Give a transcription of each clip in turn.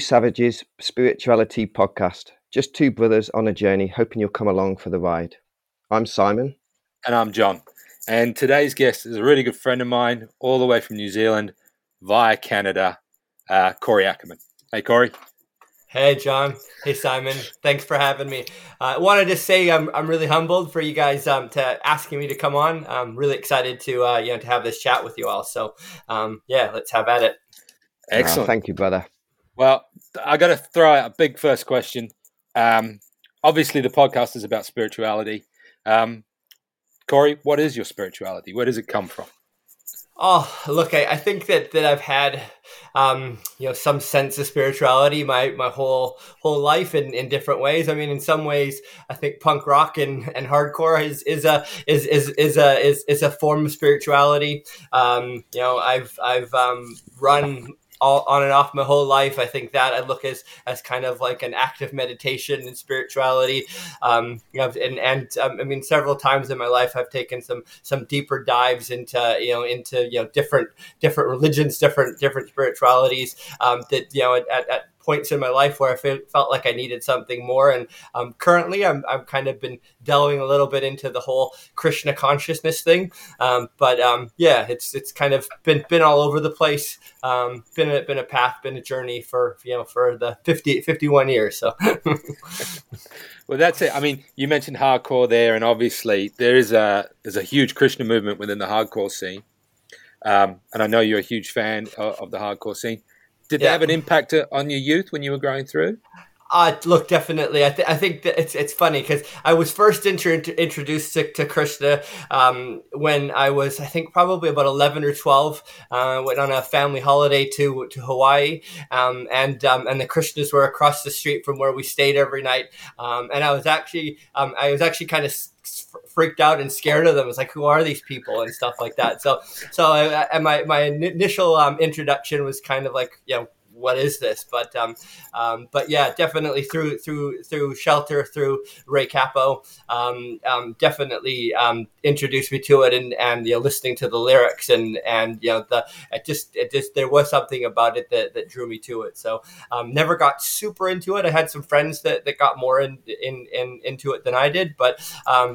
Savages Spirituality Podcast. Just two brothers on a journey, hoping you'll come along for the ride. I'm Simon. And I'm John. And today's guest is a really good friend of mine, all the way from New Zealand via Canada, uh, Corey Ackerman. Hey, Corey. Hey, John. Hey, Simon. Thanks for having me. Uh, I wanted to say I'm, I'm really humbled for you guys um, to asking me to come on. I'm really excited to uh, you know to have this chat with you all. So um, yeah, let's have at it. Excellent. Oh, thank you, brother. Well, I got to throw out a big first question. Um, obviously, the podcast is about spirituality. Um, Corey, what is your spirituality? Where does it come from? Oh, look, I, I think that, that I've had, um, you know, some sense of spirituality my, my whole whole life in, in different ways. I mean, in some ways, I think punk rock and, and hardcore is, is a is, is, is a is, is a form of spirituality. Um, you know, I've I've um, run all on and off my whole life. I think that I look as as kind of like an active meditation and spirituality. Um, you know, and and um, I mean, several times in my life, I've taken some some deeper dives into you know into you know different different religions, different different spiritualities. Um, that you know at, at points in my life where I felt like I needed something more. And um, currently, I'm I've kind of been delving a little bit into the whole Krishna consciousness thing. Um, but um, yeah, it's it's kind of been been all over the place. Um, been a, been a path, been a journey for you know for the 50, 51 years. So. well, that's it. I mean, you mentioned hardcore there, and obviously there is a there's a huge Krishna movement within the hardcore scene. Um, and I know you're a huge fan of, of the hardcore scene. Did yeah. they have an impact on your youth when you were growing through? Uh, look, definitely. I, th- I think that it's it's funny because I was first inter- introduced to, to Krishna um, when I was, I think, probably about eleven or twelve. Uh, went on a family holiday to to Hawaii, um, and um, and the Krishnas were across the street from where we stayed every night. Um, and I was actually, um, I was actually kind of freaked out and scared of them. It's like, who are these people and stuff like that. So, so I, I, my my initial um, introduction was kind of like, you know, what is this? But um, um, but yeah, definitely through through through shelter through Ray Cappo, um, um, definitely um, introduced me to it, and and you know listening to the lyrics and and you know the it just it just there was something about it that, that drew me to it. So um, never got super into it. I had some friends that, that got more in, in, in into it than I did, but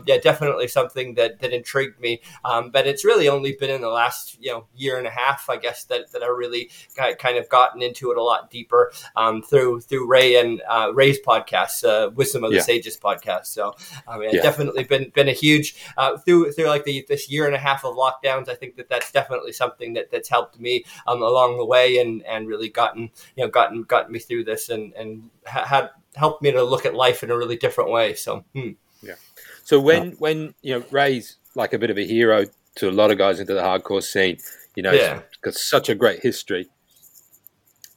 yeah, definitely something that that intrigued me. But it's really only been in the last you know year and a half, I guess, that that I really got, kind of gotten into it a lot deeper um, through through Ray and uh, Ray's podcast, uh, Wisdom of the yeah. Sages podcast. So I mean, yeah. definitely been been a huge uh, through through like the this year and a half of lockdowns. I think that that's definitely something that that's helped me um, along the way and and really gotten you know gotten gotten me through this and and had helped me to look at life in a really different way. So hmm. yeah. So when when you know Ray's like a bit of a hero to a lot of guys into the hardcore scene, you know, yeah. got such a great history.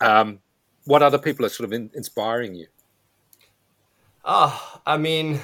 Um, what other people are sort of in, inspiring you? Oh, I mean,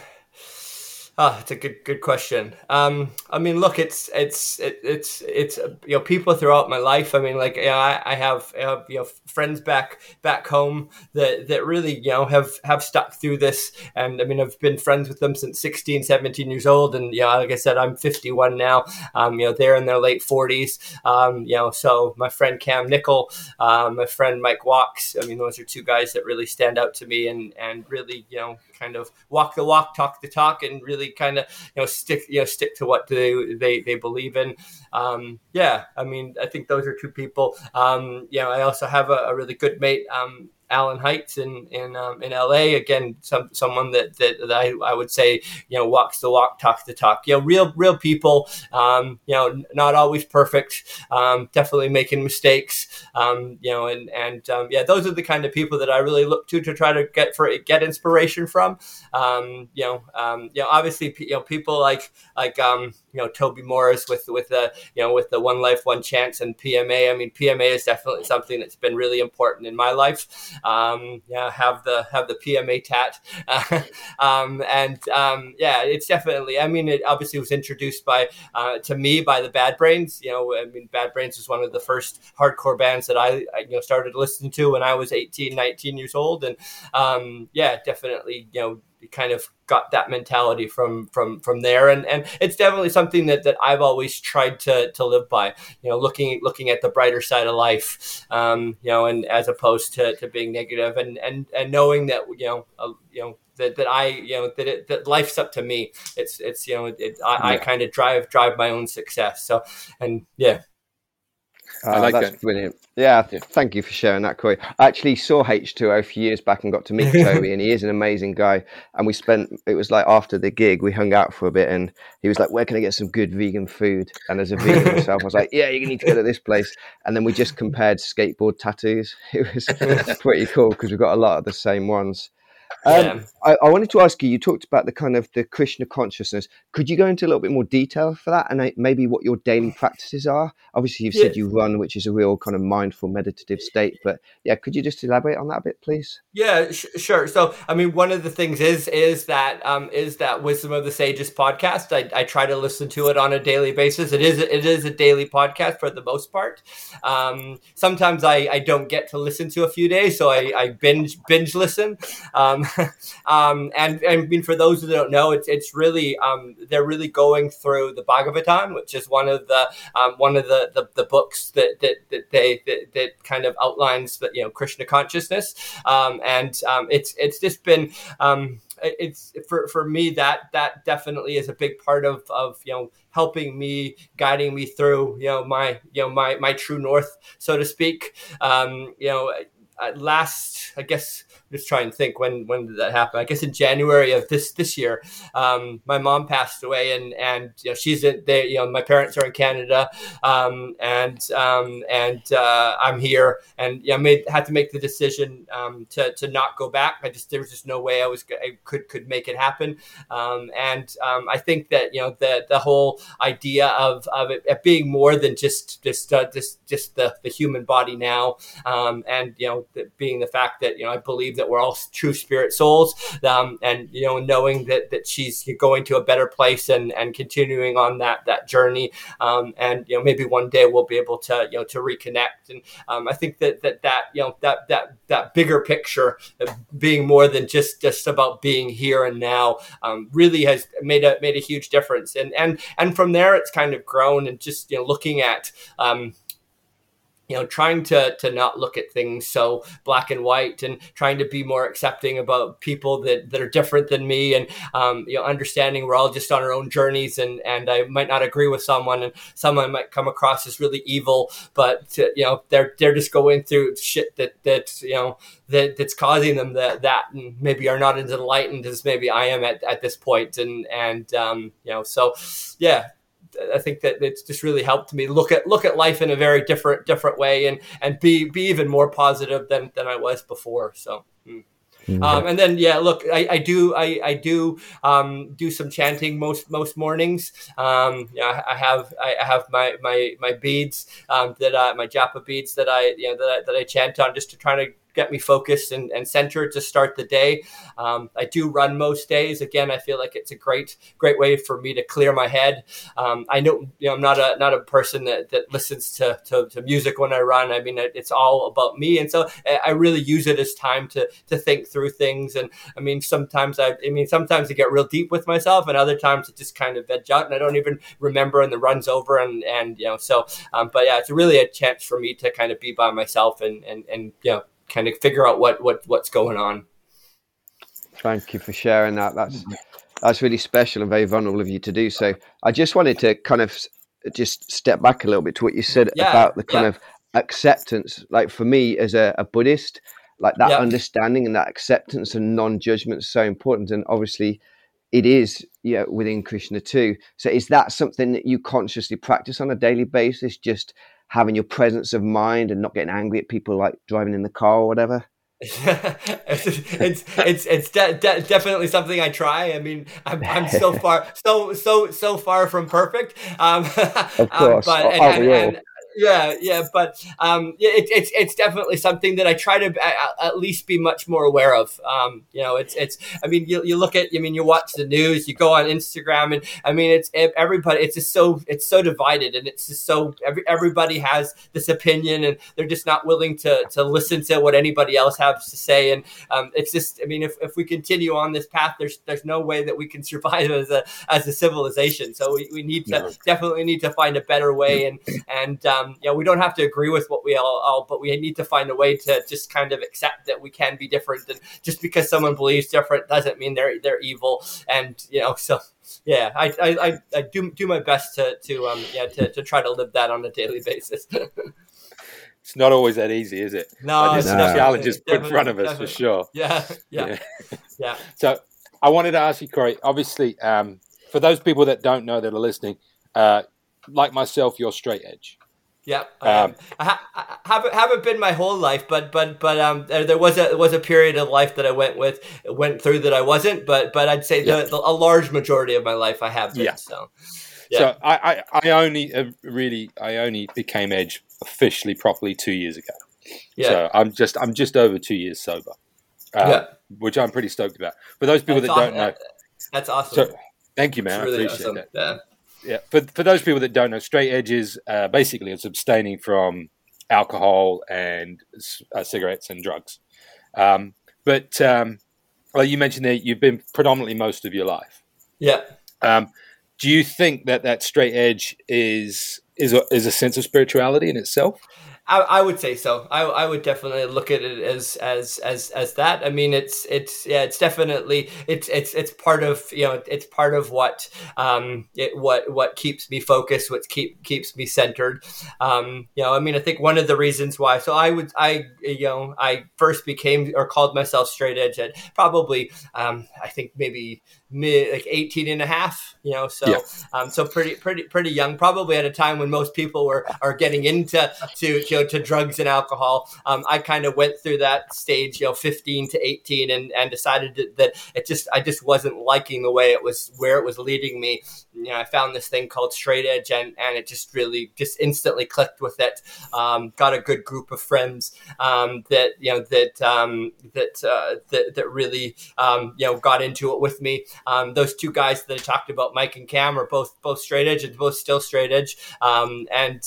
Oh, it's a good good question. Um, I mean, look, it's it's it, it's it's you know people throughout my life. I mean, like know, I, I have, I have you know friends back back home that that really you know have have stuck through this, and I mean, I've been friends with them since 16, 17 years old, and you know, like I said, I'm 51 now. Um, you know, they're in their late 40s. Um, you know, so my friend Cam Nickel, uh, my friend Mike Walks. I mean, those are two guys that really stand out to me, and and really you know kind of walk the walk, talk the talk, and really kind of you know stick you know stick to what they they, they believe in. Um, yeah, I mean, I think those are two people. Um, you know, I also have a, a really good mate. Um, Alan Heights in in um, in LA. Again, some someone that, that, that I, I would say you know walks the walk, talks the talk. You know, real real people. Um, you know, not always perfect. Um, definitely making mistakes. Um, you know, and and um, yeah, those are the kind of people that I really look to to try to get for get inspiration from. Um, you know, you know, obviously, you know, people like like you know Toby Morse with with the you know with the one life one chance and PMA. I mean, PMA is definitely something that's been really important in my life um, yeah, have the have the PMA tat, um, and um, yeah, it's definitely. I mean, it obviously was introduced by uh, to me by the Bad Brains. You know, I mean, Bad Brains was one of the first hardcore bands that I, I you know started listening to when I was 18, 19 years old, and um, yeah, definitely, you know kind of got that mentality from from from there. And and it's definitely something that that I've always tried to to live by you know looking looking at the brighter side of life um, you know and as opposed to, to being negative and and and knowing that you know uh, you know that, that I you know that it, that life's up to me. It's it's you know it, I, yeah. I kind of drive drive my own success. So and yeah uh, I like that's that. brilliant. Yeah, thank you for sharing that, Corey. I actually saw H2O a few years back and got to meet Toby, and he is an amazing guy. And we spent, it was like after the gig, we hung out for a bit, and he was like, Where can I get some good vegan food? And as a vegan myself, I was like, Yeah, you need to go to this place. And then we just compared skateboard tattoos. It was pretty cool because we've got a lot of the same ones. Um, yeah. I, I, wanted to ask you. You talked about the kind of the Krishna consciousness. Could you go into a little bit more detail for that, and maybe what your daily practices are? Obviously, you've said you run, which is a real kind of mindful meditative state. But yeah, could you just elaborate on that a bit, please? Yeah, sh- sure. So, I mean, one of the things is is that um, is that Wisdom of the Sages podcast. I, I try to listen to it on a daily basis. It is it is a daily podcast for the most part. Um, sometimes I, I don't get to listen to a few days, so I, I binge binge listen. Um, um, and, and I mean, for those who don't know, it's it's really um, they're really going through the Bhagavatam, which is one of the um, one of the, the, the, books that that, that they that, that, kind of outlines that you know Krishna consciousness, um, and um, it's it's just been um, it's for, for me that that definitely is a big part of of you know helping me guiding me through you know my you know my my true north so to speak. Um you know last i guess just try and think when when did that happen? I guess in January of this this year, um, my mom passed away, and and you know she's in, they you know my parents are in Canada, um, and um, and uh, I'm here, and yeah, made had to make the decision um, to to not go back. I just there was just no way I was I could could make it happen, um, and um, I think that you know the the whole idea of of it, it being more than just just uh, just just the the human body now, and you know the, being the fact that you know I believe that we're all true spirit souls, um, and you know, knowing that that she's going to a better place and and continuing on that that journey, um, and you know, maybe one day we'll be able to you know to reconnect. And um, I think that that that you know that that that bigger picture of being more than just just about being here and now um, really has made a made a huge difference. And and and from there, it's kind of grown and just you know looking at um, you know trying to to not look at things so black and white and trying to be more accepting about people that that are different than me and um, you know understanding we're all just on our own journeys and and I might not agree with someone and someone might come across as really evil but to, you know they're they're just going through shit that that you know that that's causing them that that and maybe are not as enlightened as maybe I am at, at this point and and um, you know so yeah I think that it's just really helped me look at look at life in a very different different way and and be be even more positive than than I was before. So. Hmm. Mm-hmm. Um, and then yeah, look, I, I do I, I do um, do some chanting most most mornings. Um, yeah, I have I have my my my beads um, that uh, my japa beads that I you know that I, that I chant on just to try to get me focused and, and centered to start the day. Um, I do run most days. Again, I feel like it's a great great way for me to clear my head. Um, I know you know I'm not a not a person that, that listens to, to, to music when I run. I mean, it's all about me, and so I really use it as time to to think through things. And I mean, sometimes I I mean sometimes I get real deep with myself, and other times it just kind of veg out, and I don't even remember, and the run's over, and and you know so. Um, but yeah, it's really a chance for me to kind of be by myself and and and you know kind of figure out what what what's going on. Thank you for sharing that. That's that's really special and very vulnerable of you to do so. I just wanted to kind of just step back a little bit to what you said yeah, about the kind yeah. of acceptance. Like for me as a, a Buddhist, like that yeah. understanding and that acceptance and non-judgment is so important. And obviously, it is yeah within Krishna too. So is that something that you consciously practice on a daily basis? Just having your presence of mind and not getting angry at people like driving in the car or whatever? it's it's it's de- de- definitely something I try. I mean, I'm, I'm so far so so so far from perfect. Um, of um, course, um, but, and, and, and, yeah, yeah, but um, it, it's it's definitely something that I try to at least be much more aware of. Um, you know, it's it's. I mean, you, you look at. I mean, you watch the news, you go on Instagram, and I mean, it's everybody. It's just so it's so divided, and it's just so every, everybody has this opinion, and they're just not willing to to listen to what anybody else has to say. And um, it's just. I mean, if, if we continue on this path, there's there's no way that we can survive as a as a civilization. So we, we need to no. definitely need to find a better way, and and um, you know, we don't have to agree with what we all, all, but we need to find a way to just kind of accept that we can be different. And just because someone believes different doesn't mean they're they're evil. And you know, so yeah, I I, I do do my best to to um yeah to, to try to live that on a daily basis. it's not always that easy, is it? No, there's no. challenges put in front of us definitely. for sure. Yeah, yeah, yeah, yeah. So I wanted to ask you, Corey. Obviously, um, for those people that don't know that are listening, uh, like myself, you're straight edge. Yeah, um, I, ha- I, haven't haven't been my whole life, but but but um, there was a was a period of life that I went with went through that I wasn't, but but I'd say yeah. the, the, a large majority of my life I have been. Yeah. So, yeah. so I, I I only uh, really I only became edge officially properly two years ago. Yeah. So I'm just I'm just over two years sober. Um, yeah. Which I'm pretty stoked about. For those people that's that awesome. don't know, that's awesome. So, thank you, man. Really I appreciate awesome. that. Yeah yeah. For for those people that don't know, straight edges uh, basically it's abstaining from alcohol and uh, cigarettes and drugs. Um, but um, well, you mentioned that you've been predominantly most of your life. Yeah. Um, do you think that that straight edge is is a, is a sense of spirituality in itself? I, I would say so. I, I would definitely look at it as as as as that. I mean, it's it's yeah, it's definitely it's it's it's part of you know it's part of what um it, what what keeps me focused, what keep keeps me centered. Um, you know, I mean, I think one of the reasons why. So I would I you know I first became or called myself straight edge at probably um I think maybe mid like 18 and a half you know so yeah. um so pretty pretty pretty young probably at a time when most people were are getting into to know to drugs and alcohol. Um i kind of went through that stage you know 15 to 18 and and decided that it just i just wasn't liking the way it was where it was leading me. You know i found this thing called straight edge and and it just really just instantly clicked with it. Um got a good group of friends um that you know that um that uh that, that really um you know got into it with me. Um, those two guys that I talked about, Mike and Cam, are both both straight edge and both still straight edge. And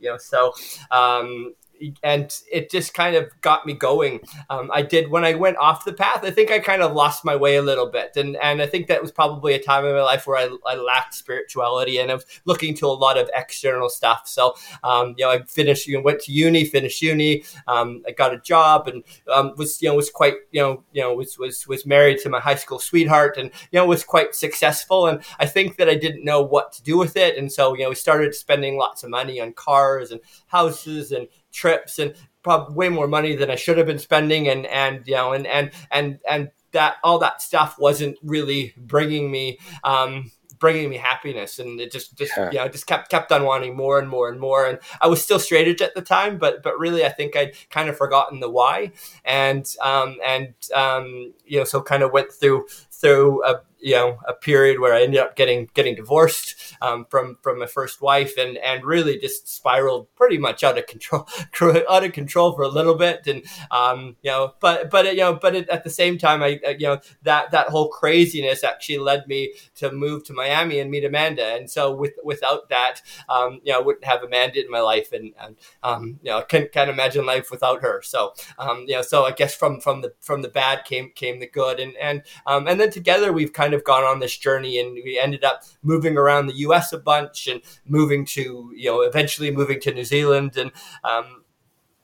you know, so um, um, and it just kind of got me going. Um, I did when I went off the path. I think I kind of lost my way a little bit, and and I think that was probably a time in my life where I, I lacked spirituality and I was looking to a lot of external stuff. So um, you know, I finished, you know, went to uni, finished uni. Um, I got a job and um, was you know was quite you know you know was was was married to my high school sweetheart, and you know was quite successful. And I think that I didn't know what to do with it, and so you know we started spending lots of money on cars and houses and trips and probably way more money than I should have been spending, and and you know, and and and and that all that stuff wasn't really bringing me. Um, bringing me happiness and it just just yeah. you know just kept kept on wanting more and more and more and I was still straight edge at the time but but really I think I'd kind of forgotten the why and um and um you know so kind of went through through a you know a period where I ended up getting getting divorced um, from from my first wife and and really just spiraled pretty much out of control out of control for a little bit. And um, you know but but you know but it, at the same time I you know that that whole craziness actually led me to move to Miami and meet Amanda. And so with without that um, you know I wouldn't have Amanda in my life and, and um, you know can't, can't imagine life without her. So um, you know so I guess from from the from the bad came came the good. And and um, and then together we've kind of gone on this journey and we ended up moving around the US a bunch and moving to, you know, eventually moving to New Zealand. And, um,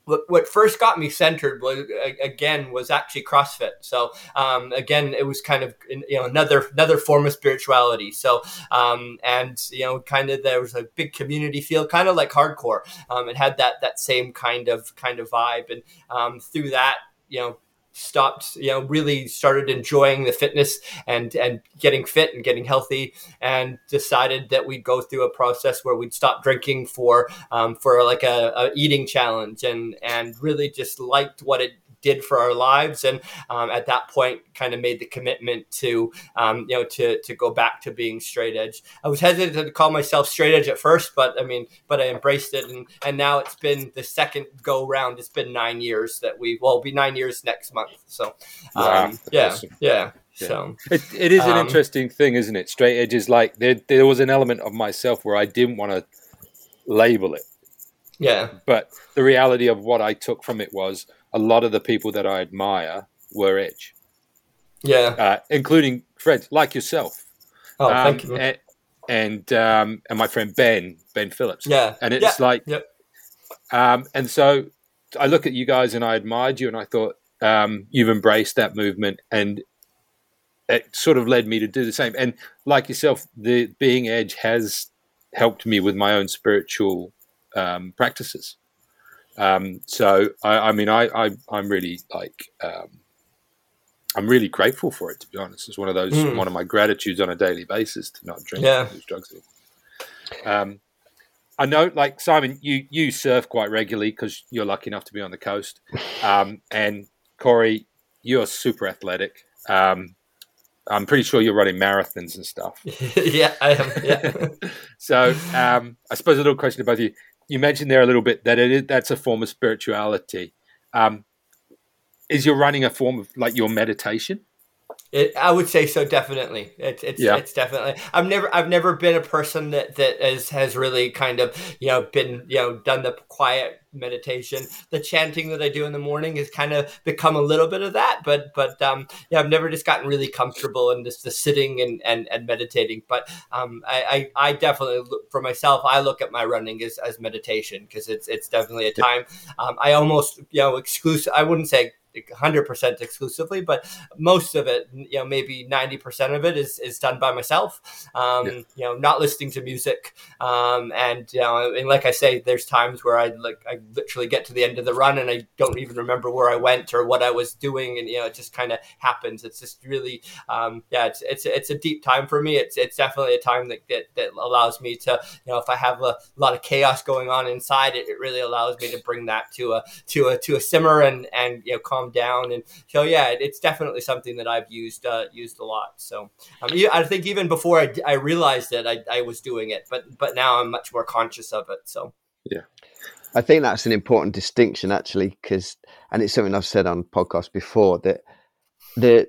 what, what first got me centered was again was actually CrossFit. So um, again, it was kind of you know another another form of spirituality. So um, and you know kind of there was a big community feel, kind of like hardcore. Um, it had that that same kind of kind of vibe, and um, through that you know stopped you know really started enjoying the fitness and and getting fit and getting healthy and decided that we'd go through a process where we'd stop drinking for um, for like a, a, eating challenge and and really just liked what it did for our lives. And um, at that point, kind of made the commitment to, um, you know, to, to go back to being straight edge. I was hesitant to call myself straight edge at first, but I mean, but I embraced it. And, and now it's been the second go round. It's been nine years that we, well, it'll be nine years next month. So, wow, um, yeah, awesome. yeah. Yeah. So it, it is an um, interesting thing, isn't it? Straight edge is like there, there was an element of myself where I didn't want to label it. Yeah. But the reality of what I took from it was a lot of the people that I admire were edge. Yeah. Uh, including friends like yourself. Oh, um, thank you. And and, um, and my friend Ben, Ben Phillips. Yeah. And it's yeah. like, yep. um, and so I look at you guys and I admired you and I thought, um, you've embraced that movement and it sort of led me to do the same. And like yourself, the being edge has helped me with my own spiritual um, practices. Um, so I, I, mean, I, I am really like um, I'm really grateful for it. To be honest, it's one of those mm. one of my gratitudes on a daily basis to not drink yeah. drugs. Um, I know, like Simon, you you surf quite regularly because you're lucky enough to be on the coast, um, and Corey, you're super athletic. Um, I'm pretty sure you're running marathons and stuff. yeah, I am. Yeah. so um, I suppose a little question about you. You mentioned there a little bit that it is, that's a form of spirituality. Um, is your running a form of like your meditation? It, I would say so, definitely. It's it's yeah. it's definitely. I've never I've never been a person that that has has really kind of you know been you know done the quiet meditation. The chanting that I do in the morning has kind of become a little bit of that, but but um yeah, I've never just gotten really comfortable in just the sitting and and, and meditating. But um I, I, I definitely look, for myself I look at my running as as meditation because it's it's definitely a time. Um, I almost you know exclusive. I wouldn't say 100% exclusively, but most of it, you know, maybe 90% of it is, is done by myself. Um, yeah. You know, not listening to music. Um, and, you know, and like I say, there's times where I like, I literally get to the end of the run and I don't even remember where I went or what I was doing. And, you know, it just kind of happens. It's just really, um, yeah, it's, it's, it's a deep time for me. It's, it's definitely a time that, that, that allows me to, you know, if I have a lot of chaos going on inside it, it really allows me to bring that to a, to a, to a simmer and, and, you know, calm calm down. And so, yeah, it's definitely something that I've used uh, used a lot. So, um, I think even before I, I realized it, I, I was doing it, but but now I'm much more conscious of it. So, yeah. I think that's an important distinction, actually, because, and it's something I've said on podcasts before that the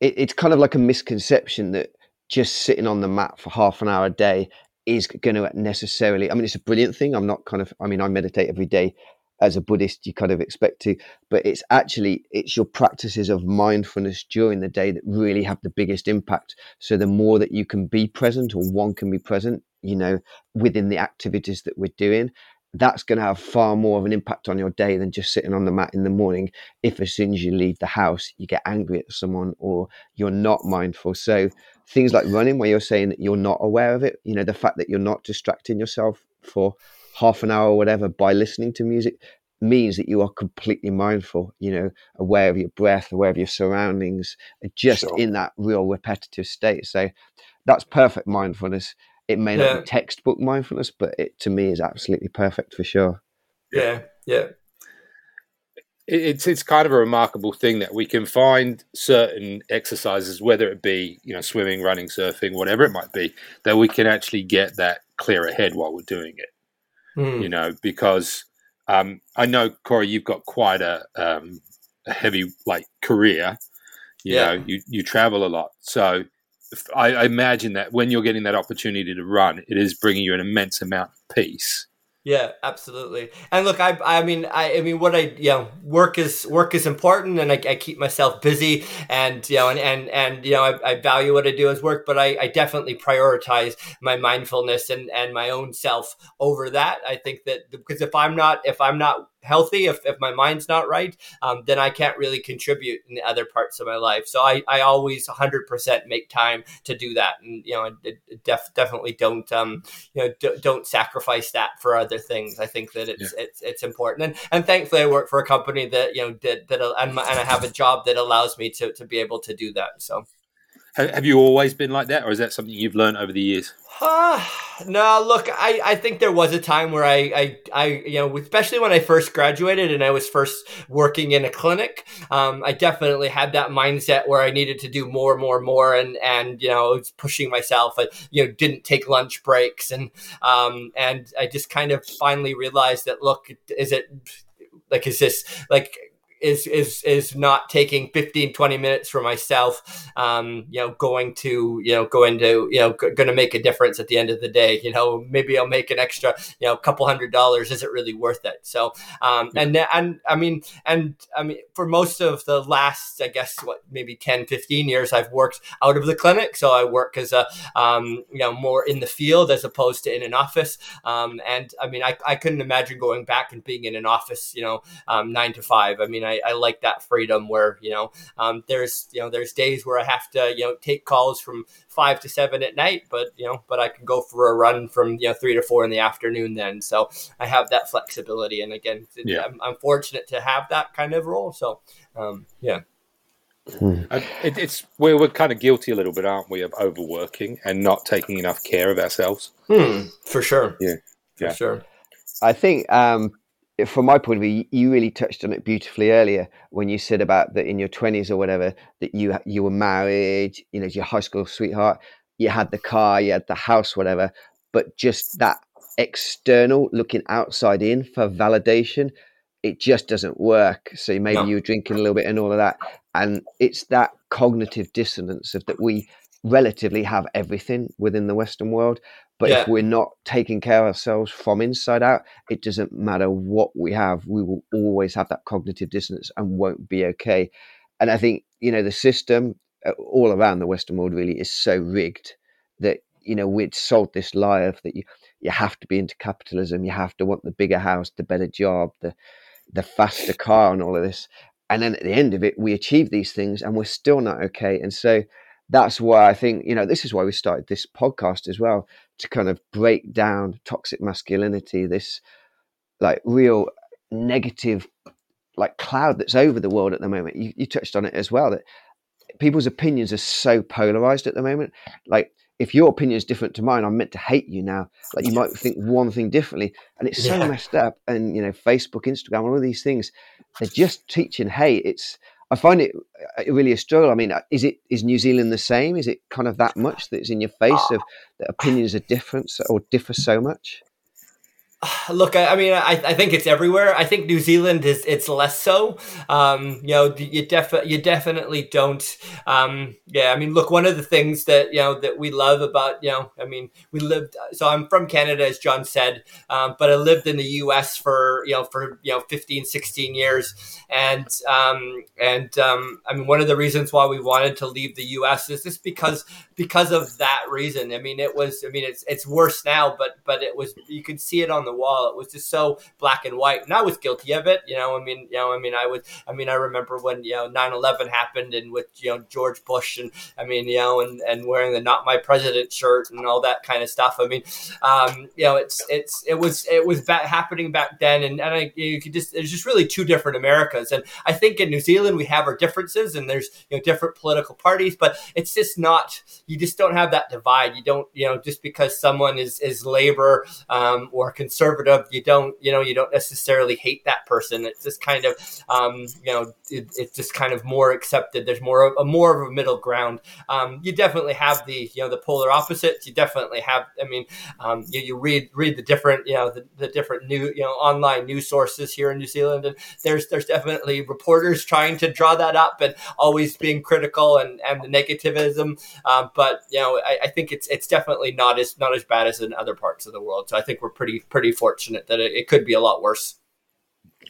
it, it's kind of like a misconception that just sitting on the mat for half an hour a day is going to necessarily. I mean, it's a brilliant thing. I'm not kind of. I mean, I meditate every day, as a Buddhist you kind of expect to, but it's actually it's your practices of mindfulness during the day that really have the biggest impact. So the more that you can be present or one can be present, you know, within the activities that we're doing, that's going to have far more of an impact on your day than just sitting on the mat in the morning. If as soon as you leave the house, you get angry at someone or you're not mindful. So things like running, where you're saying that you're not aware of it, you know, the fact that you're not distracting yourself for half an hour or whatever by listening to music means that you are completely mindful, you know, aware of your breath, aware of your surroundings, uh, just sure. in that real repetitive state. So that's perfect mindfulness. It may not yeah. be textbook mindfulness, but it to me is absolutely perfect for sure. Yeah, yeah. It's it's kind of a remarkable thing that we can find certain exercises, whether it be you know swimming, running, surfing, whatever it might be, that we can actually get that clear ahead while we're doing it. Mm. You know, because um, I know Corey, you've got quite a, um, a heavy like career. You yeah. know, you you travel a lot, so I, I imagine that when you're getting that opportunity to run, it is bringing you an immense amount of peace yeah, absolutely. And look, I, I mean, I, I mean, what I, you know, work is work is important, and I, I keep myself busy, and you know, and and and you know, I, I value what I do as work, but I, I definitely prioritize my mindfulness and and my own self over that. I think that because if I'm not if I'm not healthy, if, if my mind's not right, um, then I can't really contribute in the other parts of my life. So I, I always 100% make time to do that. And, you know, def, definitely don't, um, you know, d- don't sacrifice that for other things. I think that it's, yeah. it's, it's important. And, and thankfully I work for a company that, you know, that, that, and, and I have a job that allows me to, to be able to do that. So. Have you always been like that, or is that something you've learned over the years? Uh, no, look, I, I think there was a time where I, I, I, you know, especially when I first graduated and I was first working in a clinic, um, I definitely had that mindset where I needed to do more, more, more, and and you know, was pushing myself. I, you know, didn't take lunch breaks, and um, and I just kind of finally realized that look, is it like is this like is is is not taking 15 20 minutes for myself um you know going to you know going to you know g- going to make a difference at the end of the day you know maybe i'll make an extra you know couple hundred dollars. Is it really worth it? So um and and i mean and i mean for most of the last i guess what maybe 10 15 years i've worked out of the clinic. So i work as a um you know more in the field as opposed to in an office. Um and i mean i, I couldn't imagine going back and being in an office you know um nine to five. I mean I, I, like that freedom where you know um, there's you know there's days where I have to you know take calls from five to seven at night, but you know but I can go for a run from you know three to four in the afternoon then. So I have that flexibility, and again, yeah. I'm, I'm fortunate to have that kind of role. So um, yeah. Hmm. It, it's we're, we're kind of guilty a little bit, aren't we, of overworking and not taking enough care of ourselves? Hmm, for sure. Yeah, for yeah. sure. I think um, from my point of view, you really touched on it beautifully earlier when you said about that in your twenties or whatever that you you were married, you know, your high school sweetheart, you had the car, you had the house, whatever, but just that external looking outside in for validation, it just doesn't work. So maybe no. you were drinking a little bit and all of that, and it's that cognitive dissonance of that we relatively have everything within the Western world, but yeah. if we're not taking care of ourselves from inside out, it doesn't matter what we have. We will always have that cognitive dissonance and won't be okay. And I think, you know, the system uh, all around the Western world really is so rigged that, you know, we'd sold this lie of that you, you have to be into capitalism, you have to want the bigger house, the better job, the, the faster car, and all of this. And then at the end of it, we achieve these things and we're still not okay. And so, that's why I think, you know, this is why we started this podcast as well to kind of break down toxic masculinity, this like real negative like cloud that's over the world at the moment. You, you touched on it as well that people's opinions are so polarized at the moment. Like if your opinion is different to mine, I'm meant to hate you now. Like you might think one thing differently, and it's so yeah. messed up. And you know, Facebook, Instagram, all of these things, they're just teaching hate. It's I find it uh, really a struggle. I mean, uh, is it is New Zealand the same? Is it kind of that much that it's in your face of that opinions are different or differ so much? Look, I, I mean, I, I, think it's everywhere. I think New Zealand is it's less so. Um, you know, you def you definitely don't. Um, yeah, I mean, look, one of the things that you know that we love about you know, I mean, we lived. So I'm from Canada, as John said, um, but I lived in the U.S. for you know for you know 15, 16 years, and um, and um, I mean, one of the reasons why we wanted to leave the U.S. is just because because of that reason. I mean, it was. I mean, it's it's worse now, but but it was. You could see it on the wall. It was just so black and white, and I was guilty of it. You know, I mean, you know, I mean, I was, I mean, I remember when you know 9/11 happened, and with you know George Bush, and I mean, you know, and and wearing the "Not My President" shirt and all that kind of stuff. I mean, um, you know, it's it's it was it was happening back then, and and I, you could just there's just really two different Americas, and I think in New Zealand we have our differences, and there's you know different political parties, but it's just not just don't have that divide. You don't you know just because someone is is labor um, or conservative conservative, you don't, you know, you don't necessarily hate that person. It's just kind of, um, you know, it, it's just kind of more accepted. There's more, a more of a middle ground. Um, you definitely have the, you know, the polar opposites. You definitely have. I mean, um, you, you read read the different, you know, the, the different new, you know, online news sources here in New Zealand, and there's there's definitely reporters trying to draw that up and always being critical and and the negativism. Um, but you know, I, I think it's it's definitely not as not as bad as in other parts of the world. So I think we're pretty pretty fortunate that it, it could be a lot worse.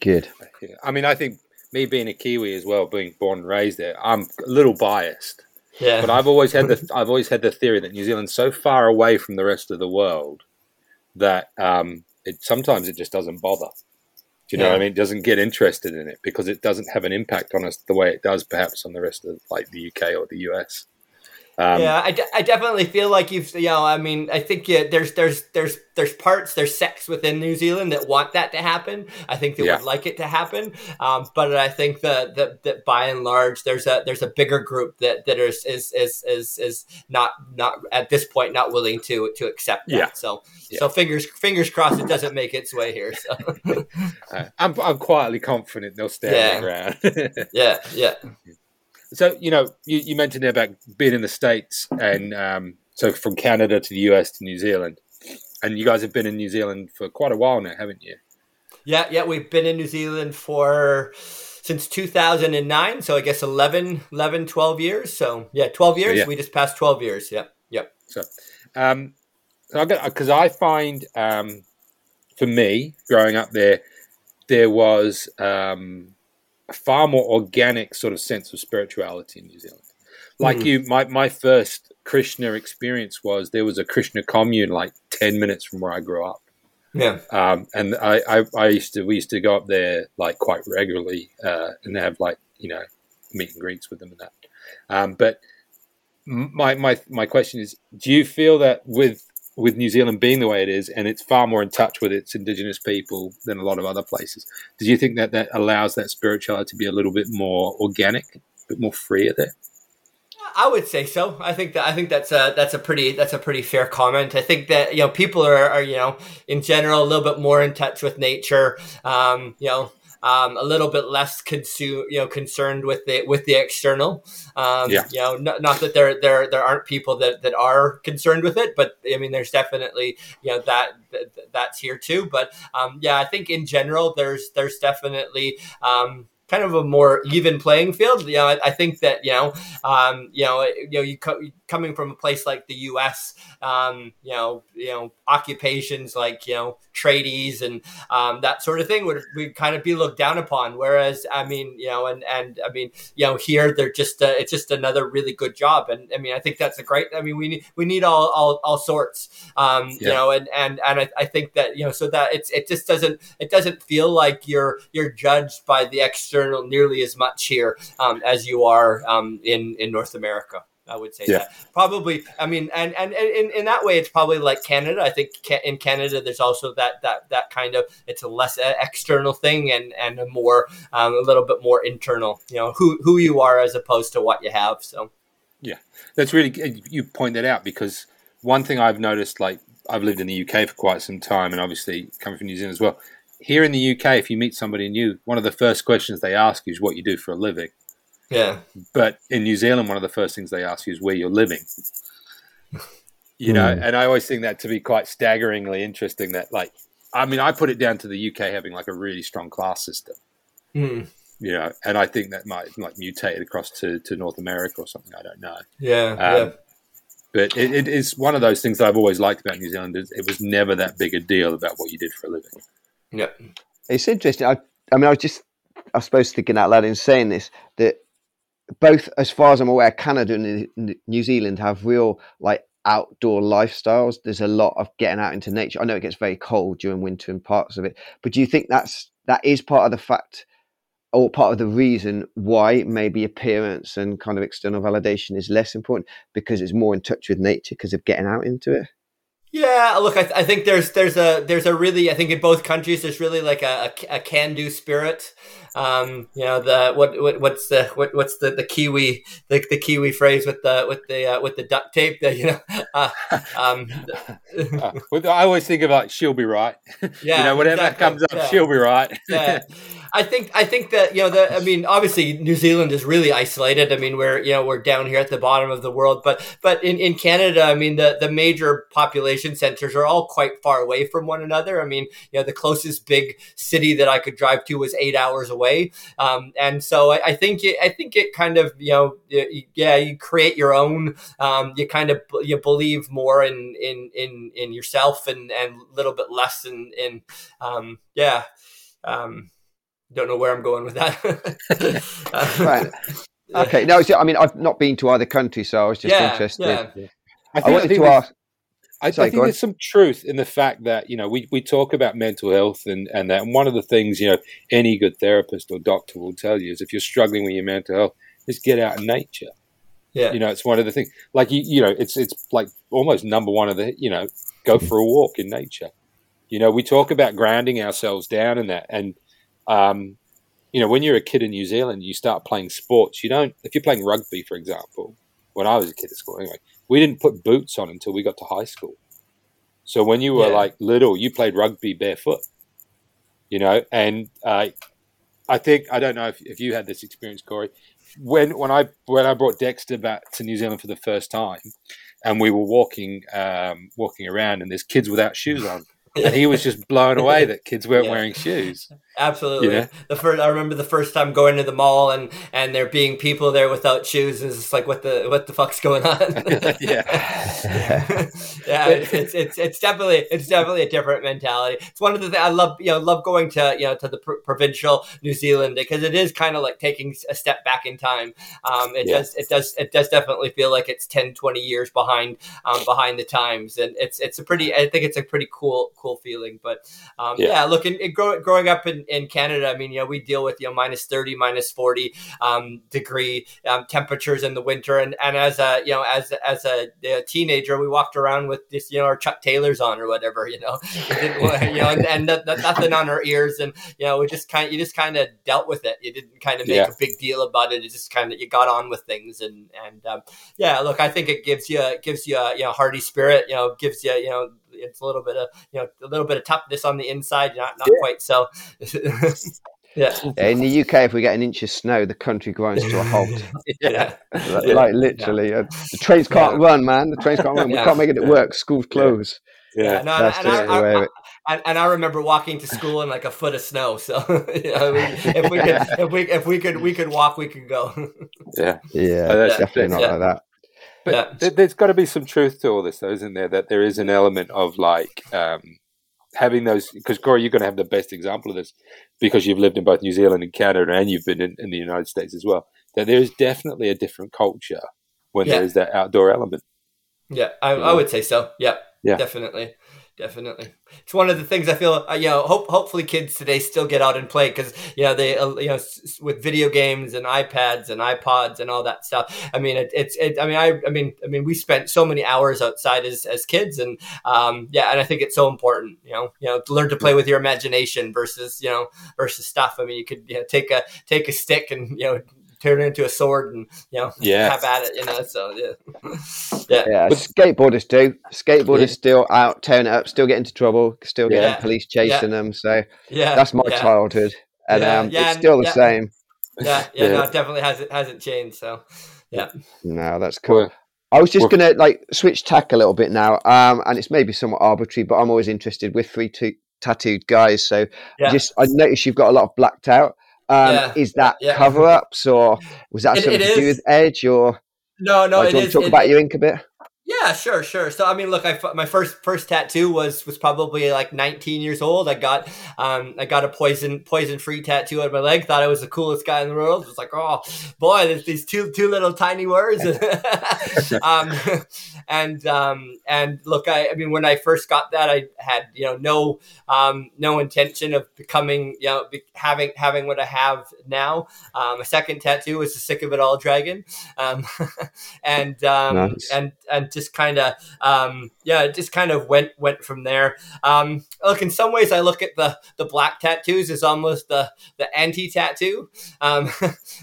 Good. Yeah. I mean, I think me being a Kiwi as well, being born and raised there, I'm a little biased. Yeah. But I've always had the I've always had the theory that New Zealand's so far away from the rest of the world that um, it sometimes it just doesn't bother. Do you know yeah. what I mean? It doesn't get interested in it because it doesn't have an impact on us the way it does perhaps on the rest of like the UK or the US. Um, yeah, I, d- I definitely feel like you've you know I mean I think yeah, there's there's there's there's parts there's sects within New Zealand that want that to happen. I think they yeah. would like it to happen, um, but I think that, that that by and large there's a there's a bigger group that that is is is is, is not not at this point not willing to to accept that. Yeah. So yeah. so fingers fingers crossed it doesn't make its way here. So uh, I'm I'm quietly confident they'll stay yeah. around. yeah, yeah. So you know, you, you, mentioned there about being in the states, and um, so from Canada to the US to New Zealand, and you guys have been in New Zealand for quite a while now, haven't you? Yeah, yeah, we've been in New Zealand for since 2009, so I guess 11, 11 12 years. So yeah, 12 years. So, yeah. We just passed 12 years. Yeah, yep. So, um, so I got because I find um, for me growing up there, there was um a far more organic sort of sense of spirituality in New Zealand. Like mm. you, my, my first Krishna experience was there was a Krishna commune like 10 minutes from where I grew up. Yeah. Um, and I, I, I, used to, we used to go up there like quite regularly uh, and have like, you know, meet and greets with them and that. Um, but my, my, my question is, do you feel that with with New Zealand being the way it is, and it's far more in touch with its indigenous people than a lot of other places. Do you think that that allows that spirituality to be a little bit more organic, a bit more freer there? I would say so. I think that I think that's a that's a pretty that's a pretty fair comment. I think that you know people are, are you know in general a little bit more in touch with nature. Um, you know, um, a little bit less consume, you know, concerned with the with the external. Um, yeah. You know, not, not, that there there there aren't people that, that are concerned with it, but I mean, there's definitely you know that, that that's here too. But um, yeah, I think in general, there's there's definitely um, kind of a more even playing field. You know, I, I think that you know, um, you know, you know, you co- coming from a place like the U.S., um, you know, you know, occupations like you know, tradies and um, that sort of thing would, would kind of be looked down upon. Whereas, I mean, you know, and and I mean, you know, here they're just uh, it's just another really good job, and I mean, I think that's a great. I mean, we need we need all all, all sorts, um, yeah. you know, and and and I, I think that you know, so that it's it just doesn't it doesn't feel like you're you're judged by the external nearly as much here um, as you are um, in in North America. I would say yeah. that probably. I mean, and and, and in, in that way, it's probably like Canada. I think in Canada, there's also that that that kind of it's a less uh, external thing and and a more um, a little bit more internal. You know, who who you are as opposed to what you have. So, yeah, that's really you point that out because one thing I've noticed, like I've lived in the UK for quite some time, and obviously coming from New Zealand as well here in the UK, if you meet somebody new, one of the first questions they ask you is what you do for a living. Yeah. But in New Zealand, one of the first things they ask you is where you're living. You know, mm. and I always think that to be quite staggeringly interesting. That, like, I mean, I put it down to the UK having like a really strong class system. Mm. You know, and I think that might like mutate across to, to North America or something. I don't know. Yeah. Um, yeah. But it, it is one of those things that I've always liked about New Zealand. It was never that big a deal about what you did for a living. Yeah, it's interesting. I, I mean, I was just, I suppose, thinking out loud in saying this that both, as far as I'm aware, Canada and New Zealand have real like outdoor lifestyles. There's a lot of getting out into nature. I know it gets very cold during winter in parts of it, but do you think that's that is part of the fact or part of the reason why maybe appearance and kind of external validation is less important because it's more in touch with nature because of getting out into it? Yeah, look, I, th- I think there's there's a there's a really I think in both countries there's really like a, a, a can do spirit. Um, you know the what, what what's the what, what's the, the Kiwi the, the Kiwi phrase with the with the uh, with the duct tape that you know. Uh, um, uh, I always think about she'll be right. Yeah, you know whatever exactly. comes up, yeah. she'll be right. yeah. I think I think that you know the I mean obviously New Zealand is really isolated. I mean we're you know we're down here at the bottom of the world, but but in, in Canada, I mean the the major population centers are all quite far away from one another. I mean you know the closest big city that I could drive to was eight hours away, um, and so I, I, think it, I think it kind of you know yeah you create your own um, you kind of you believe more in in in in yourself and and a little bit less in in um, yeah. Um, don't know where I'm going with that. right. Okay. No, I mean, I've not been to either country, so I was just yeah, interested. Yeah. I, think, I wanted I to ask. I, Sorry, I think there's some truth in the fact that you know we, we talk about mental health and, and that and one of the things you know any good therapist or doctor will tell you is if you're struggling with your mental health, just get out in nature. Yeah. You know, it's one of the things. Like you, you know, it's it's like almost number one of the. You know, go for a walk in nature. You know, we talk about grounding ourselves down in that, and um, you know, when you're a kid in New Zealand, you start playing sports. You don't. If you're playing rugby, for example, when I was a kid at school, anyway, we didn't put boots on until we got to high school. So when you were yeah. like little, you played rugby barefoot. You know, and uh, I think I don't know if, if you had this experience, Corey. When when I when I brought Dexter back to New Zealand for the first time, and we were walking um, walking around, and there's kids without shoes on, and he was just blown away that kids weren't yeah. wearing shoes. Absolutely. Know? The first, I remember the first time going to the mall and and there being people there without shoes, and it's just like, what the what the fuck's going on? yeah, yeah. It's, it's, it's it's definitely it's definitely a different mentality. It's one of the things I love. You know, love going to you know to the pr- provincial New Zealand because it is kind of like taking a step back in time. Um, it yeah. does it does it does definitely feel like it's 10, 20 years behind um, behind the times, and it's it's a pretty. I think it's a pretty cool cool feeling. But um, yeah. yeah, look, grow, growing up in in Canada, I mean, you know, we deal with you know minus thirty, minus forty um, degree um, temperatures in the winter, and and as a you know as as a, a, teenager, we walked around with this you know our Chuck Taylors on or whatever, you know, you know, and, and nothing on our ears, and you know, we just kind of you just kind of dealt with it. You didn't kind of make yeah. a big deal about it. It just kind of you got on with things, and and um, yeah, look, I think it gives you gives you a, you know hearty spirit, you know, gives you you know it's a little bit of you know a little bit of toughness on the inside, not not yeah. quite so. yeah. In the UK, if we get an inch of snow, the country grinds to a halt. yeah. like, like literally, yeah. uh, the trains can't run, man. The trains can't run. We can't make it work. Schools close. Yeah, no, That's and, just I, the way I, I, and I remember walking to school in like a foot of snow. So you know, if we could, if we if we could, we could walk, we could go. yeah, yeah, oh, that's definitely not like that. But yeah. there's got to be some truth to all this, though, isn't there? That there is an element of like um, having those. Because Corey, you're going to have the best example of this because you've lived in both New Zealand and Canada, and you've been in, in the United States as well. That there is definitely a different culture when yeah. there is that outdoor element. Yeah, I, I would say so. Yeah, yeah, definitely definitely. It's one of the things I feel. Uh, you know, hope hopefully kids today still get out and play because you know they uh, you know s- with video games and iPads and iPods and all that stuff. I mean, it, it's it, I mean, I I mean, I mean, we spent so many hours outside as as kids, and um, yeah, and I think it's so important. You know, you know, to learn to play with your imagination versus you know versus stuff. I mean, you could you know take a take a stick and you know turn it into a sword and you know yeah. have at it you know so yeah. Yeah, yeah skateboarders do. Skateboarders yeah. still out tearing it up still getting into trouble still getting yeah. police chasing them so yeah. that's my childhood. And um, it's still the same. Yeah yeah, no it definitely hasn't hasn't changed so yeah. No that's cool. I was just going to like switch tack a little bit now, um, and it's maybe somewhat arbitrary, but I'm always interested with free t- tattooed guys. So just I noticed you've got a lot of blacked out. Um, yeah. Is that yeah. cover ups or was that it, something it to do with Edge or? No, no, do you want to talk it, about your ink a bit? Yeah, sure, sure. So I mean, look, I my first first tattoo was was probably like 19 years old. I got um I got a poison poison free tattoo on my leg. Thought I was the coolest guy in the world. It was like, oh boy, there's these two two little tiny words. um, and um and look, I I mean, when I first got that, I had you know no um no intention of becoming you know be, having having what I have now. Um, a second tattoo was the sick of it all dragon. Um, and um nice. and and just kind of um, yeah, it just kind of went went from there. Um, look, in some ways, I look at the the black tattoos as almost the the anti tattoo because um, it's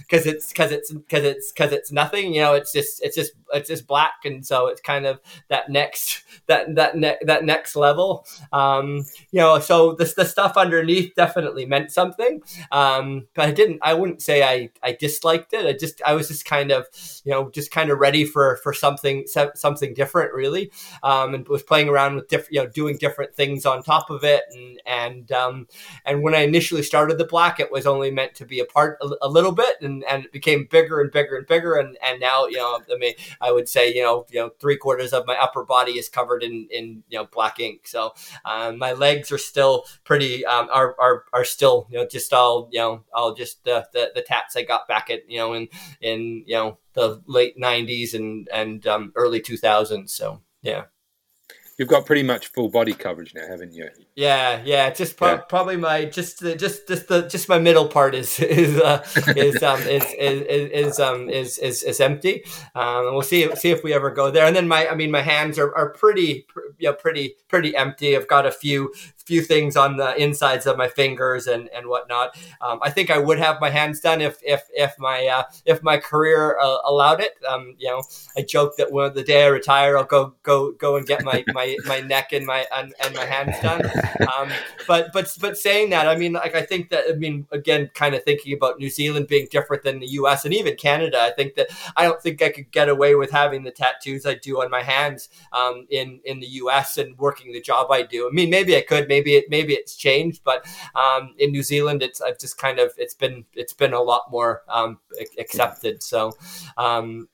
because it's because it's because it's nothing. You know, it's just it's just it's just black, and so it's kind of that next that that ne- that next level. Um, you know, so the the stuff underneath definitely meant something, um, but I didn't. I wouldn't say I I disliked it. I just I was just kind of you know just kind of ready for for something something different, really, um, and was playing around with different, you know, doing different things on top of it. And and um, and when I initially started the black, it was only meant to be a part a, a, little bit, and, and it became bigger and bigger and bigger. And and now, you know, I mean, I would say, you know, you know, three quarters of my upper body is covered in in you know black ink. So um, my legs are still pretty um, are, are are still you know just all you know all just the the, the tats I got back at you know in in you know the late '90s and and um, early 2000s. So yeah. You've got pretty much full body coverage now, haven't you? Yeah, yeah. Just pro- yeah. probably my just the just just the just my middle part is is uh, is, um, is, is, is is um is is, is empty. Um, and we'll see see if we ever go there. And then my I mean my hands are, are pretty you know, pretty pretty empty. I've got a few few things on the insides of my fingers and and whatnot. Um, I think I would have my hands done if if if my uh, if my career uh, allowed it. Um, you know, I joke that when the day I retire, I'll go go go and get my my, my neck and my and, and my hands done. Um, but but but saying that, I mean, like I think that I mean again, kind of thinking about New Zealand being different than the U.S. and even Canada. I think that I don't think I could get away with having the tattoos I do on my hands um, in in the U.S. and working the job I do. I mean, maybe I could, maybe it maybe it's changed, but um, in New Zealand, it's I've just kind of it's been it's been a lot more um, accepted. So um,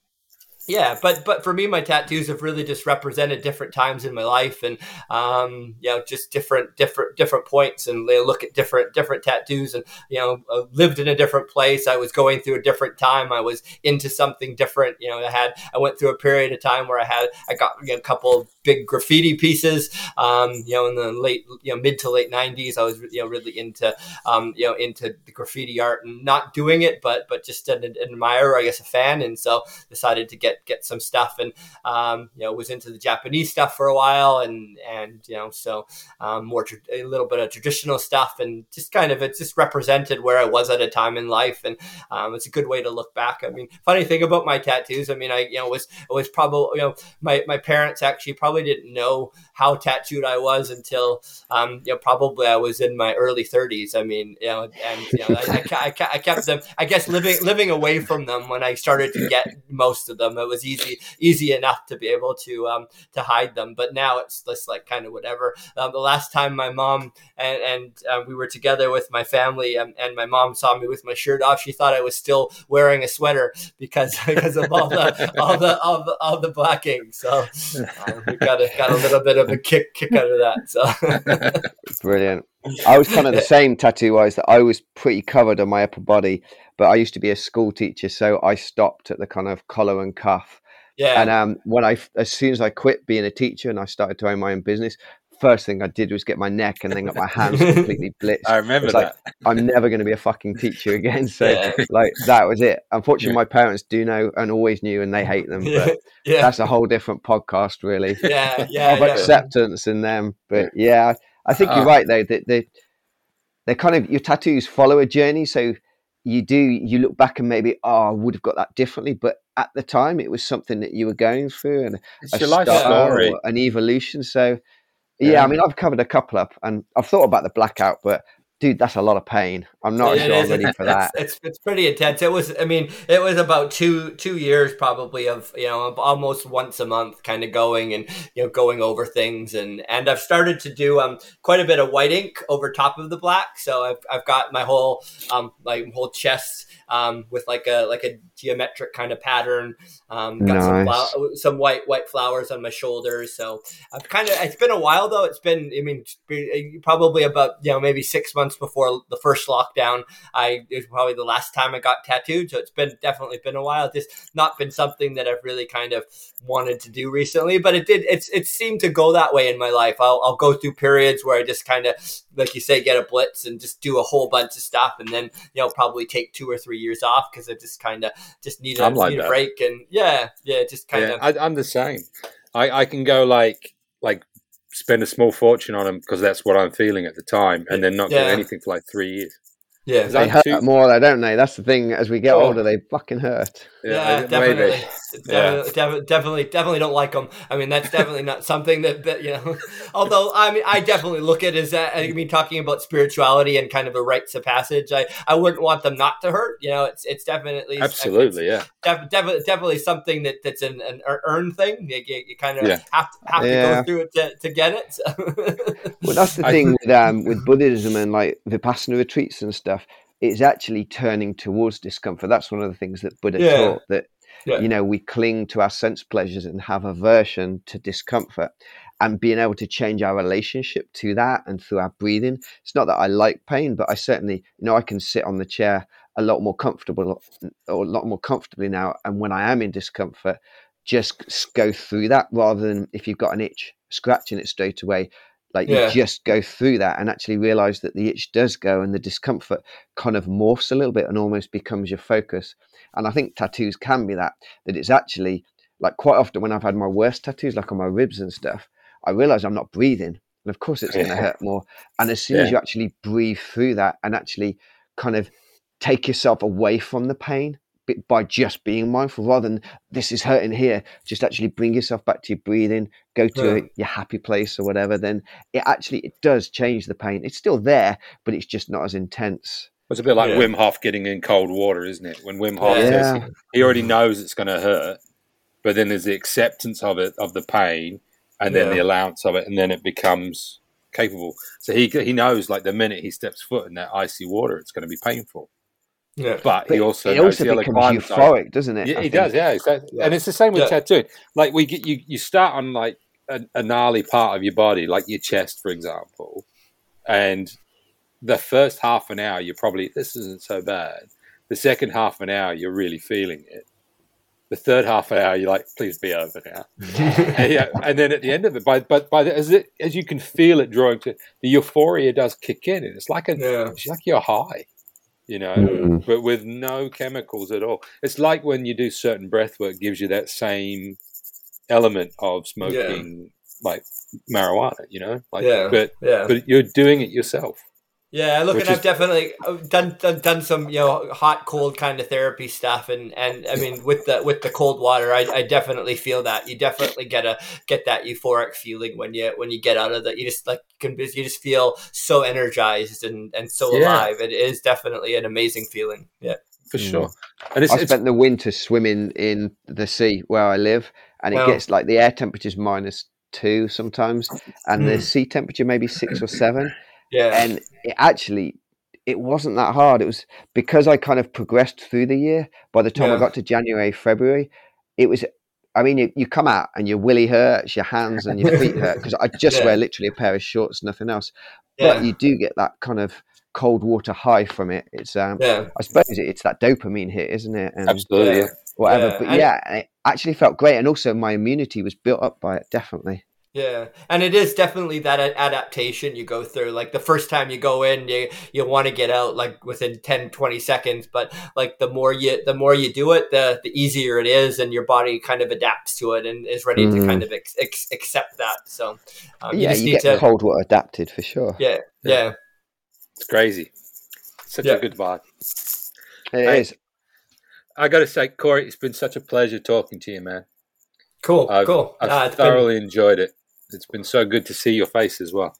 yeah but but for me my tattoos have really just represented different times in my life and um you know just different different different points and they look at different different tattoos and you know I lived in a different place. I was going through a different time. I was into something different you know i had i went through a period of time where i had i got you know, a couple big graffiti pieces um you know in the late you know mid to late 90s i was you know really into um you know into the graffiti art and not doing it but but just an, an admirer i guess a fan. And so decided to get get get some stuff, and um, you know was into the Japanese stuff for a while, and and you know so um, more tra- a little bit of traditional stuff, and just kind of it just represented where I was at a time in life, and um, it's a good way to look back. I mean, funny thing about my tattoos, I mean, I you know was was probably you know my my parents actually probably didn't know how tattooed I was until um, you know probably I was in my early 30s. I mean, you know, and you know, I, I, I, kept them. I guess living living away from them when I started to get most of them it was easy easy enough to be able to um, to hide them. But now it's just like kind of whatever. Um, the last time my mom and, and uh, we were together with my family um, and my mom saw me with my shirt off, she thought I was still wearing a sweater because because of all the all the all the, all the blacking. So uh, we got a, got a little bit of a kick kick out of that. So brilliant. I was kind of the same tattoo wise that I was pretty covered on my upper body but I used to be a school teacher, so I stopped at the kind of collar and cuff. Yeah. And um, when I, as soon as I quit being a teacher and I started to own my own business, first thing I did was get my neck and then got my hands completely blitzed. I remember that. Like, I'm never going to be a fucking teacher again. So yeah. like that was it. Unfortunately, yeah. my parents do know and always knew, and they hate them. But yeah. that's a whole different podcast, really. Yeah, yeah. of acceptance in them. But yeah, I think uh, you're right though. That they, they kind of your tattoos follow a journey. So you do you look back and maybe oh I would have got that differently, but at the time it was something that you were going through and it's a your life story, an evolution. So yeah. yeah, I mean I've covered a couple up and I've thought about the blackout, but dude, that's a lot of pain. I'm not sure I'm ready for that. It's, it's, it's pretty intense. It was, I mean, it was about two two years probably of you know almost once a month kind of going and you know going over things and and I've started to do um quite a bit of white ink over top of the black. So I've I've got my whole um my whole chest um with like a like a geometric kind of pattern. Um, got nice. some, some white white flowers on my shoulders. So I've kind of it's been a while though. It's been I mean probably about you know maybe six months before the first lockdown. I it was probably the last time I got tattooed. So it's been definitely been a while. It's not been something that I've really kind of wanted to do recently, but it did. It's it seemed to go that way in my life. I'll, I'll go through periods where I just kind of like you say get a blitz and just do a whole bunch of stuff, and then you know probably take two or three years off because I just kind of just need a, like need a break and yeah, yeah, just kind of. I, I'm the same. I, I can go like like spend a small fortune on them because that's what I'm feeling at the time, and then not yeah. do anything for like three years. Yeah, they hurt too... more, don't they? That's the thing. As we get oh. older, they fucking hurt. Yeah, yeah definitely. Yeah. Definitely, definitely, definitely don't like them. I mean, that's definitely not something that, that you know. Although, I mean, I definitely look at as that. I mean, talking about spirituality and kind of a rites of passage. I, I wouldn't want them not to hurt. You know, it's it's definitely absolutely, it's yeah, def, definitely, definitely something that that's an, an earned thing. You, you, you kind of yeah. have to, have to go through it to, to get it. So. well, that's the thing with um, with Buddhism and like vipassana retreats and stuff it's actually turning towards discomfort. That's one of the things that Buddha yeah. taught that yeah. you know we cling to our sense pleasures and have aversion to discomfort and being able to change our relationship to that and through our breathing. It's not that I like pain, but I certainly you know I can sit on the chair a lot more comfortable or a lot more comfortably now. And when I am in discomfort, just go through that rather than if you've got an itch scratching it straight away. Like yeah. you just go through that and actually realize that the itch does go and the discomfort kind of morphs a little bit and almost becomes your focus. And I think tattoos can be that, that it's actually like quite often when I've had my worst tattoos, like on my ribs and stuff, I realize I'm not breathing. And of course it's going to hurt more. And as soon yeah. as you actually breathe through that and actually kind of take yourself away from the pain by just being mindful rather than this is hurting here just actually bring yourself back to your breathing go to yeah. your happy place or whatever then it actually it does change the pain it's still there but it's just not as intense it's a bit like yeah. Wim Hof getting in cold water, isn't it? When Wim Hof yeah. says he, he already knows it's going to hurt, but then there's the acceptance of it, of the pain, and then the allowance of it, and then it becomes capable. So he he knows like the minute he steps foot in that icy water, it's going to be painful. Yeah. But, but he also it also becomes euphoric, doesn't it? Yeah, he does. Yeah, exactly. yeah, and it's the same with yeah. tattooing. Like we get you, you start on like a, a, gnarly part of your body, like your chest, for example, and the first half an hour you're probably this isn't so bad. The second half an hour you're really feeling it. The third half an hour you're like, please be over now. and, yeah, and then at the end of it, by but by the, as it as you can feel it drawing to the euphoria does kick in, and it's like a yeah. it's like you're high you know, mm. but with no chemicals at all. It's like when you do certain breath work, gives you that same element of smoking, yeah. like marijuana, you know, like, yeah. but, yeah. but you're doing it yourself. Yeah, look, and I've definitely uh, done, done done some you know hot cold kind of therapy stuff, and and I mean with the with the cold water, I, I definitely feel that you definitely get a get that euphoric feeling when you when you get out of that. You just like can you just feel so energized and and so yeah. alive. It is definitely an amazing feeling. Yeah, for mm. sure. And it's, I spent the winter swimming in the sea where I live, and it gets like the air temperature is minus two sometimes, and mm. the sea temperature maybe six or seven. Yeah. And it actually it wasn't that hard. It was because I kind of progressed through the year. By the time yeah. I got to January, February, it was. I mean, you, you come out and your willy hurts, your hands and your feet hurt because I just yeah. wear literally a pair of shorts, nothing else. Yeah. But you do get that kind of cold water high from it. It's um, yeah. I suppose it's that dopamine hit, isn't it? And Absolutely. Whatever, but yeah, it actually felt great, and also my immunity was built up by it. Definitely. Yeah, and it is definitely that adaptation you go through. Like the first time you go in, you you want to get out like within 10, 20 seconds, but like the more you the more you do it, the the easier it is, and your body kind of adapts to it and is ready mm. to kind of ex- ex- accept that. So um, yeah, you, you get to, cold water adapted for sure. Yeah, yeah, yeah. it's crazy. Such yeah. a good vibe. It I, is. I got to say, Corey, it's been such a pleasure talking to you, man. Cool, I've, cool. I've thoroughly been... enjoyed it it's been so good to see your face as well.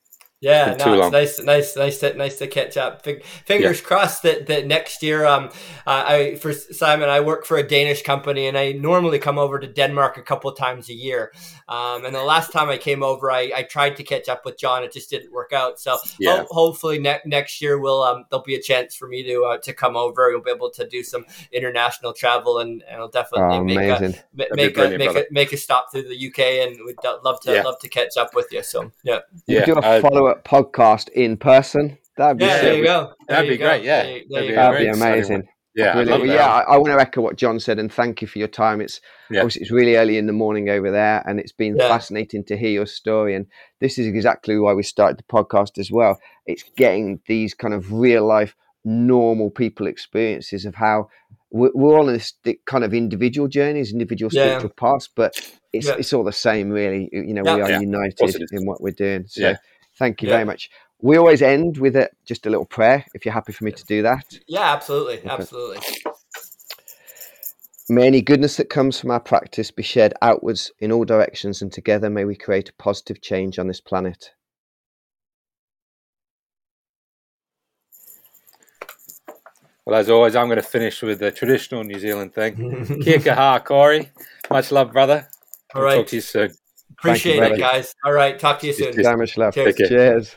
Yeah, no, it's nice, nice, nice to nice to catch up. Fingers yeah. crossed that, that next year, um, uh, I for Simon, I work for a Danish company, and I normally come over to Denmark a couple times a year. Um, and the last time I came over, I, I tried to catch up with John, it just didn't work out. So yeah. ho- hopefully ne- next year, will um, there'll be a chance for me to uh, to come over. We'll be able to do some international travel, and, and I'll definitely oh, make a, make a make a make a stop through the UK, and we'd love to yeah. love to catch up with you. So yeah, yeah. Do a follow up podcast in person. That'd be yeah, there you go. There That'd you be go. great. Yeah, there, there That'd, be, be amazing. Yeah, yeah. I, I, want to echo what John said and thank you for your time. It's yeah. obviously it's really early in the morning over there, and it's been yeah. fascinating to hear your story. And this is exactly why we started the podcast as well. It's getting these kind of real life, normal people experiences of how we're, we're on this kind of individual journeys, individual spiritual yeah. paths, but it's it's all the same, really. You know, we are united in what we're doing. So thank you very much. We always end with it just a little prayer if you're happy for me to do that. Yeah absolutely okay. absolutely. May any goodness that comes from our practice be shared outwards in all directions and together may we create a positive change on this planet. Well as always i'm going to finish with the traditional new zealand thing. Kia kaha corey. Much love brother. All right. Talk to you soon appreciate you, it guys. All right talk to you soon. so much love cheers. cheers.